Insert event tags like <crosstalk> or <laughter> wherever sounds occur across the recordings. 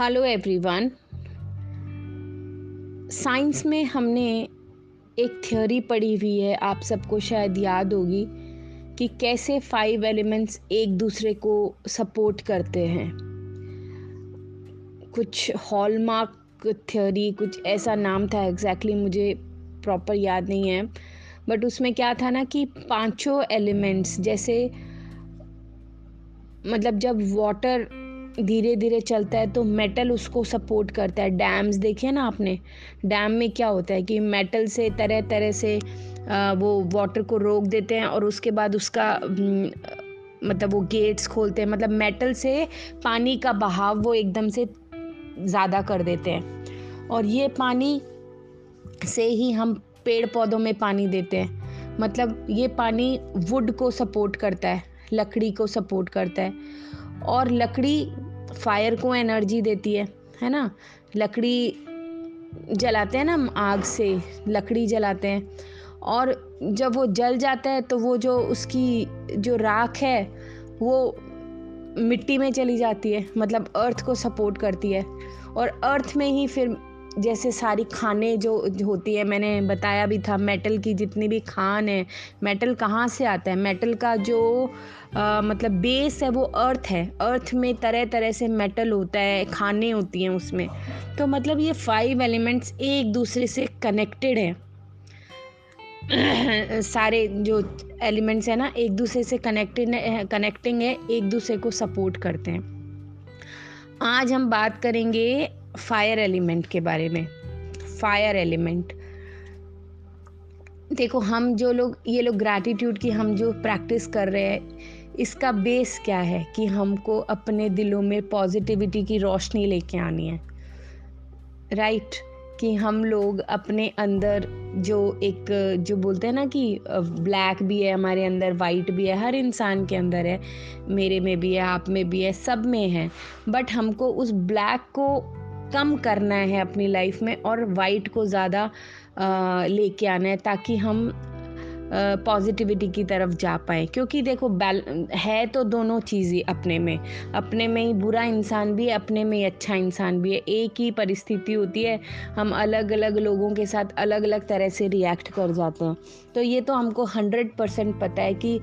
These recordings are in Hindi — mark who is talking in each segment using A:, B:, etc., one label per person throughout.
A: Hello everyone. साइंस में हमने एक थ्योरी पढ़ी हुई है, आप सबको शायद याद होगी कि कैसे फाइव एलिमेंट्स एक दूसरे को सपोर्ट करते हैं। कुछ हॉलमार्क थ्योरी कुछ ऐसा नाम था एग्जैक्टली exactly मुझे प्रॉपर याद नहीं है। बट उसमें क्या था ना कि पाँचों एलिमेंट्स जैसे मतलब जब वाटर धीरे धीरे चलता है तो मेटल उसको सपोर्ट करता है। डैम्स देखे ना आपने? डैम में क्या होता है कि मेटल से तरह तरह से वो वाटर को रोक देते हैं और उसके बाद उसका मतलब वो गेट्स खोलते हैं। मतलब मेटल से पानी का बहाव वो एकदम से ज़्यादा कर देते हैं। और ये पानी से ही हम पेड़ पौधों में पानी देते हैं। मतलब ये पानी वुड को सपोर्ट करता है, लकड़ी को सपोर्ट करता है। और लकड़ी फायर को एनर्जी देती है है ना? लकड़ी जलाते हैं ना आग से, लकड़ी जलाते हैं। और जब वो जल जाता है तो वो जो उसकी जो राख है, वो मिट्टी में चली जाती है मतलब अर्थ को सपोर्ट करती है। और अर्थ में ही फिर जैसे सारी खाने जो होती है मैंने बताया भी था मेटल की जितनी भी खान है मेटल कहाँ से आता है? मेटल का जो आ, मतलब बेस है वो अर्थ है। अर्थ में तरह तरह से मेटल होता है खाने होती हैं उसमें। तो मतलब ये फाइव एलिमेंट्स एक दूसरे से कनेक्टेड हैं। <clears throat> सारे जो एलिमेंट्स हैं ना एक दूसरे से कनेक्टेड कनेक्टिंग है एक दूसरे को सपोर्ट करते हैं। आज हम बात करेंगे फायर एलिमेंट के बारे में। फायर एलिमेंट देखो, हम जो लोग, ये लोग ग्रैटिट्यूड की हम जो प्रैक्टिस कर रहे हैं, इसका बेस क्या है कि हमको अपने दिलों में पॉजिटिविटी की रोशनी लेके आनी है। Right right? कि हम लोग अपने अंदर जो एक, जो बोलते हैं ना कि ब्लैक भी है, हमारे अंदर वाइट भी है, हर इंसान के अंदर है, मेरे में भी है, आप में भी है, सब में है। बट हमको उस ब्लैक को कम करना है अपनी लाइफ में और वाइट को ज़्यादा लेके आना है ताकि हम पॉजिटिविटी की तरफ़ जा पाए। क्योंकि देखो बैल है तो दोनों चीज़ें अपने में। अपने में ही बुरा इंसान भी है, अपने में ही अच्छा इंसान भी है। एक ही परिस्थिति होती है, हम अलग अलग लोगों के साथ अलग अलग तरह से रिएक्ट कर जाते हैं। तो ये तो हमको हंड्रेड परसेंट पता है कि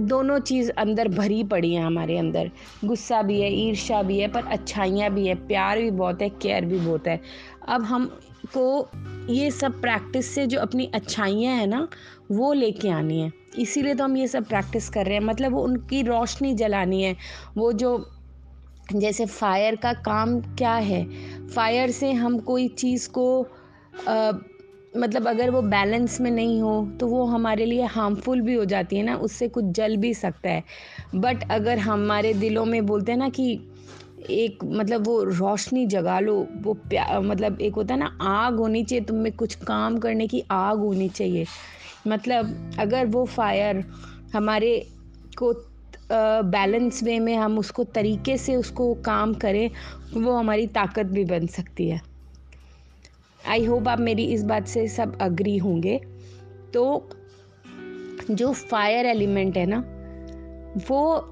A: दोनों चीज़ अंदर भरी पड़ी है हमारे अंदर। गुस्सा भी है ईर्ष्या भी है पर अच्छाइयाँ भी है प्यार भी बहुत है केयर भी बहुत है। अब हम को ये सब प्रैक्टिस से जो अपनी अच्छाइयाँ हैं ना वो लेके आनी है। इसीलिए तो हम ये सब प्रैक्टिस कर रहे हैं। मतलब वो उनकी रोशनी जलानी है। वो जो जैसे फायर का काम क्या है? फायर से हम कोई चीज़ को आ, मतलब अगर वो बैलेंस में नहीं हो तो वो हमारे लिए हार्मफुल भी हो जाती है ना, उससे कुछ जल भी सकता है। बट अगर हमारे दिलों में बोलते हैं ना कि एक मतलब वो रोशनी जगा लो, वो प्या मतलब एक होता है ना, आग होनी चाहिए, तुम में कुछ काम करने की आग होनी चाहिए। मतलब अगर वो फायर हमारे को बैलेंस वे में हम उसको तरीके से उसको काम करें, वो हमारी ताकत भी बन सकती है। आई होप आप मेरी इस बात से सब अग्री होंगे। तो जो फायर एलिमेंट है ना, वो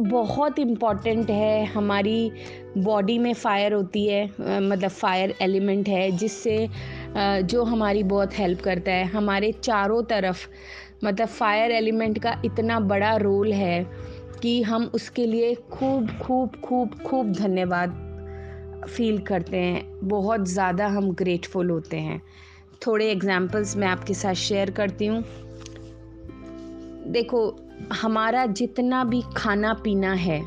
A: बहुत इंपॉर्टेंट है। हमारी बॉडी में फायर होती है मतलब फायर एलिमेंट है, जिससे जो हमारी बहुत हेल्प करता है। हमारे चारों तरफ़ मतलब फायर एलिमेंट का इतना बड़ा रोल है कि हम उसके लिए खूब खूब खूब खूब धन्यवाद। फील करते हैं, बहुत ज़्यादा हम ग्रेटफुल होते हैं। थोड़े एग्जाम्पल्स मैं आपके साथ शेयर करती हूँ। देखो, हमारा जितना भी खाना पीना है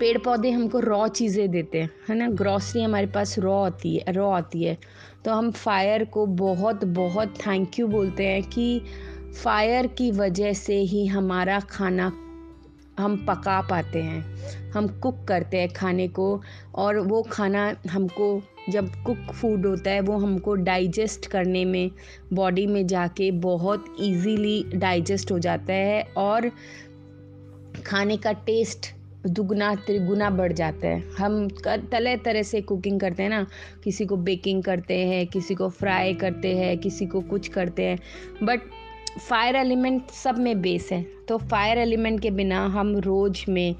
A: पेड़ पौधे हमको रॉ चीज़ें देते हैं, है ना? ग्रॉसरी हमारे पास रॉ आती है रॉ आती है। तो हम फायर को बहुत बहुत थैंक यू बोलते हैं कि फायर की वजह से ही हमारा खाना हम पका पाते हैं, हम कुक करते हैं खाने को और वो खाना हमको जब कुक फ़ूड होता है, वो हमको डाइजेस्ट करने में बॉडी में जाके बहुत इजीली डाइजेस्ट हो जाता है और खाने का टेस्ट दुगना, त्रिगुना बढ़ जाता है। हम तरह तरह से कुकिंग करते हैं ना, किसी को बेकिंग करते हैं, किसी को फ्राई करते हैं, किसी को कुछ करते हैं बट फायर एलिमेंट सब में बेस है। तो फायर एलिमेंट के बिना हम रोज़ में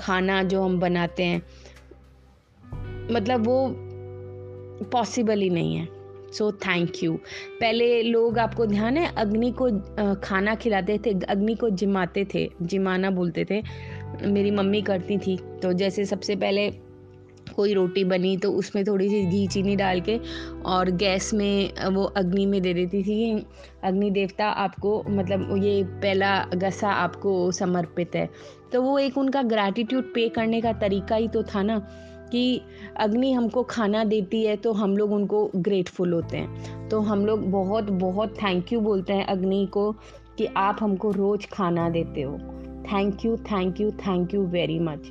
A: खाना जो हम बनाते हैं मतलब वो पॉसिबल ही नहीं है। सो थैंक यू पहले लोग आपको ध्यान है, अग्नि को खाना खिलाते थे, अग्नि को जिमाते थे, जिमाना बोलते थे। मेरी मम्मी करती थी तो जैसे सबसे पहले कोई रोटी बनी तो उसमें थोड़ी सी घी, चीनी डाल के और गैस में वो अग्नि में दे देती थी। अग्नि देवता आपको मतलब ये पहला गसा आपको समर्पित है। तो वो एक उनका ग्रैटिट्यूड पे करने का तरीका ही तो था ना कि अग्नि हमको खाना देती है तो हम लोग उनको ग्रेटफुल होते हैं। तो हम लोग बहुत बहुत थैंक यू बोलते हैं अग्नि को कि आप हमको रोज़ खाना देते हो। Thank you thank you thank you very much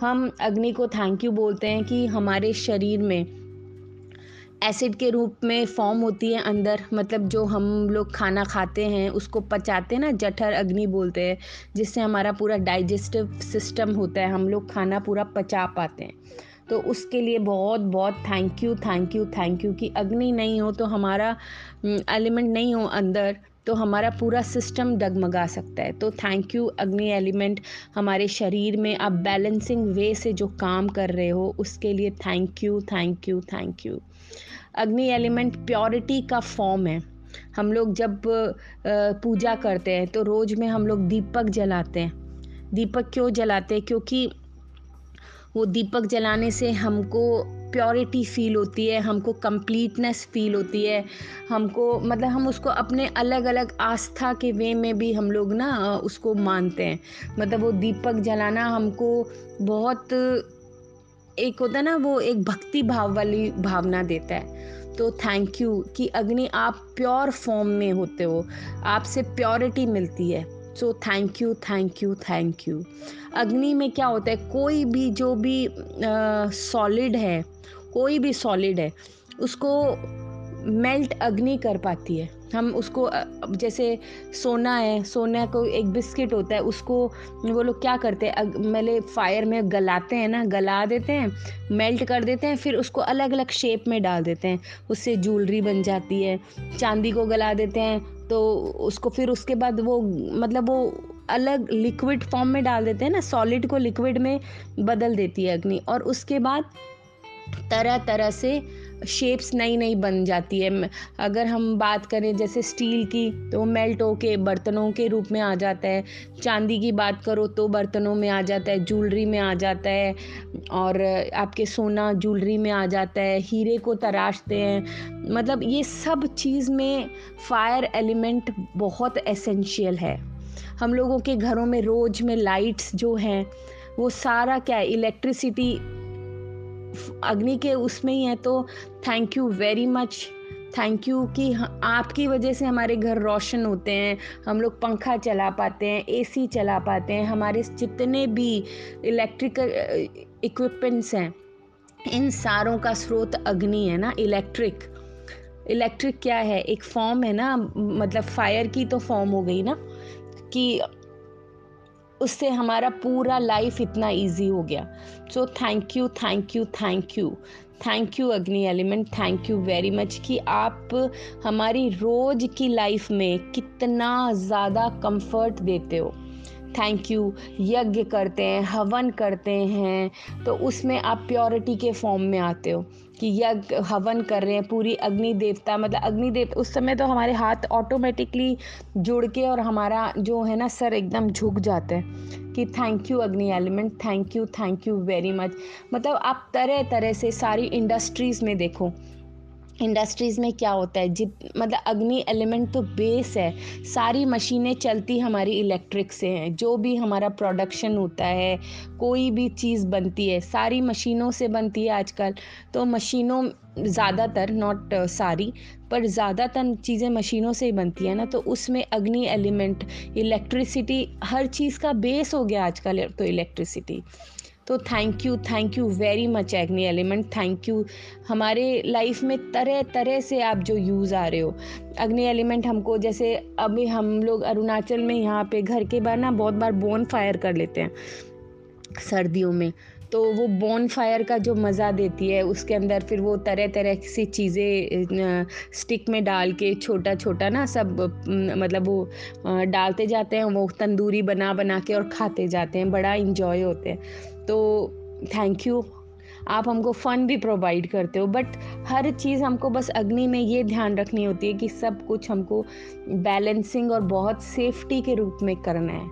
A: हम अग्नि को थैंक यू बोलते हैं कि हमारे शरीर में एसिड के रूप में फॉर्म होती है अंदर। मतलब जो हम लोग खाना खाते हैं, उसको पचाते हैं ना, जठर अग्नि बोलते हैं, जिससे हमारा पूरा डाइजेस्टिव सिस्टम होता है। हम लोग खाना पूरा पचा पाते हैं। तो उसके लिए बहुत बहुत thank you thank you thank you कि अग्नि नहीं हो तो हमारा एलिमेंट नहीं हो अंदर। तो हमारा पूरा सिस्टम डगमगा सकता है। तो थैंक यू अग्नि एलिमेंट हमारे शरीर में आप बैलेंसिंग वे से जो काम कर रहे हो, उसके लिए thank you thank you thank you अग्नि एलिमेंट प्योरिटी का फॉर्म है। हम लोग जब पूजा करते हैं तो रोज़ में हम लोग दीपक जलाते हैं। दीपक क्यों जलाते हैं? क्योंकि वो दीपक जलाने से हमको प्योरिटी फील होती है, हमको कंप्लीटनेस फील होती है, हमको मतलब हम उसको अपने अलग अलग आस्था के वे में भी हम लोग ना, उसको मानते हैं। मतलब वो दीपक जलाना हमको बहुत एक होता है ना, वो एक भक्ति भाव वाली भावना देता है। तो थैंक यू कि अग्नि, आप प्योर फॉर्म में होते हो, आपसे प्योरिटी मिलती है। So thank you thank you thank you अग्नि में क्या होता है? कोई भी जो भी सॉलिड है, कोई भी सॉलिड है, उसको मेल्ट अग्नि कर पाती है। हम उसको जैसे सोना है, सोना को एक बिस्किट होता है, उसको वो लोग क्या करते हैं? मेले फायर में गलाते हैं ना, गला देते हैं मेल्ट कर देते हैं, फिर उसको अलग अलग शेप में डाल देते हैं। उससे ज्वेलरी बन जाती है, चांदी को गला देते हैं तो उसको फिर उसके बाद वो मतलब वो अलग लिक्विड फॉर्म में डाल देते हैं ना सॉलिड को लिक्विड में बदल देती है अग्नि। और उसके बाद तरह तरह से शेप्स नई नई बन जाती है। अगर हम बात करें जैसे स्टील की तो मेल्ट होके बर्तनों के रूप में आ जाता है। चांदी की बात करो तो बर्तनों में आ जाता है ज्वेलरी में आ जाता है, और आपके सोना ज्वेलरी में आ जाता है, हीरे को तराशते हैं। मतलब ये सब चीज़ में फायर एलिमेंट बहुत एसेंशियल है। हम लोगों के घरों में रोज़ में लाइट्स जो हैं, वो सारा क्या है इलेक्ट्रिसिटी अग्नि के उसमें ही है तो thank you very much thank you कि आपकी वजह से हमारे घर रोशन होते हैं, हम लोग पंखा चला पाते हैं एसी चला पाते हैं, हमारे जितने भी इलेक्ट्रिकल इक्विपमेंट्स हैं, इन सारों का स्रोत अग्नि है ना इलेक्ट्रिक इलेक्ट्रिक क्या है? एक फॉर्म है ना मतलब फायर की तो फॉर्म हो गई ना, कि उससे हमारा पूरा लाइफ इतना इजी हो गया। So thank you thank you thank you thank you अग्नि element thank you very much कि आप हमारी रोज़ की लाइफ में कितना ज़्यादा कंफर्ट देते हो। थैंक यू यज्ञ करते हैं, हवन करते हैं तो उसमें आप प्योरिटी के फॉर्म में आते हो। कि यज्ञ, हवन कर रहे हैं, पूरी अग्नि देवता मतलब अग्नि देवता उस समय तो हमारे हाथ ऑटोमेटिकली जुड़ के और हमारा जो है ना, सर एकदम झुक जाता है कि थैंक यू अग्नि element thank you thank you very much मतलब आप तरह तरह से सारी इंडस्ट्रीज़ में देखो इंडस्ट्रीज़ में क्या होता है? जित मतलब अग्नि एलिमेंट तो बेस है। सारी मशीनें चलती हमारी इलेक्ट्रिक से हैं। जो भी हमारा प्रोडक्शन होता है, कोई भी चीज़ बनती है, सारी मशीनों से बनती है आजकल। तो मशीनों ज़्यादातर नॉट सारी, पर ज़्यादातर चीज़ें मशीनों से ही बनती है ना। तो उसमें अग्नि एलिमेंट इलेक्ट्रिसिटी हर चीज़ का बेस हो गया आजकल तो इलेक्ट्रिसिटी तो thank you thank you very much एग्नी element thank you हमारे लाइफ में तरह तरह से आप जो यूज़ आ रहे हो। अग्नि एलिमेंट हमको जैसे अभी हम लोग अरुणाचल में यहाँ पे घर के बाहर ना बहुत बार बोन फायर कर लेते हैं सर्दियों में। तो वो बोन फायर का जो मज़ा देती है, उसके अंदर फिर वो तरह तरह सी चीज़ें स्टिक में डाल के छोटा छोटा ना सब मतलब वो डालते जाते हैं, वो तंदूरी बना बना के और खाते जाते हैं, बड़ा इंजॉय होते हैं। तो थैंक यू आप हमको फ़न भी प्रोवाइड करते हो बट हर चीज़ हमको बस अग्नि में ये ध्यान रखनी होती है कि सब कुछ हमको बैलेंसिंग और बहुत सेफ्टी के रूप में करना है।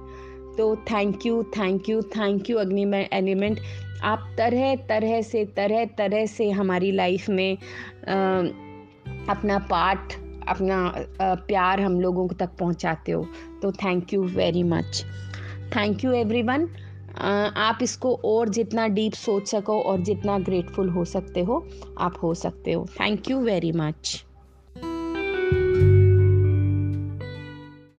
A: तो thank you thank you thank you अग्नि एलिमेंट आप तरह तरह से, तरह तरह से हमारी लाइफ में अपना पार्ट अपना प्यार हम लोगों तक पहुंचाते हो। तो thank you very much thank you everyone आप इसको और जितना डीप सोच सको और जितना ग्रेटफुल हो सकते हो, आप हो सकते हो। Thank you very much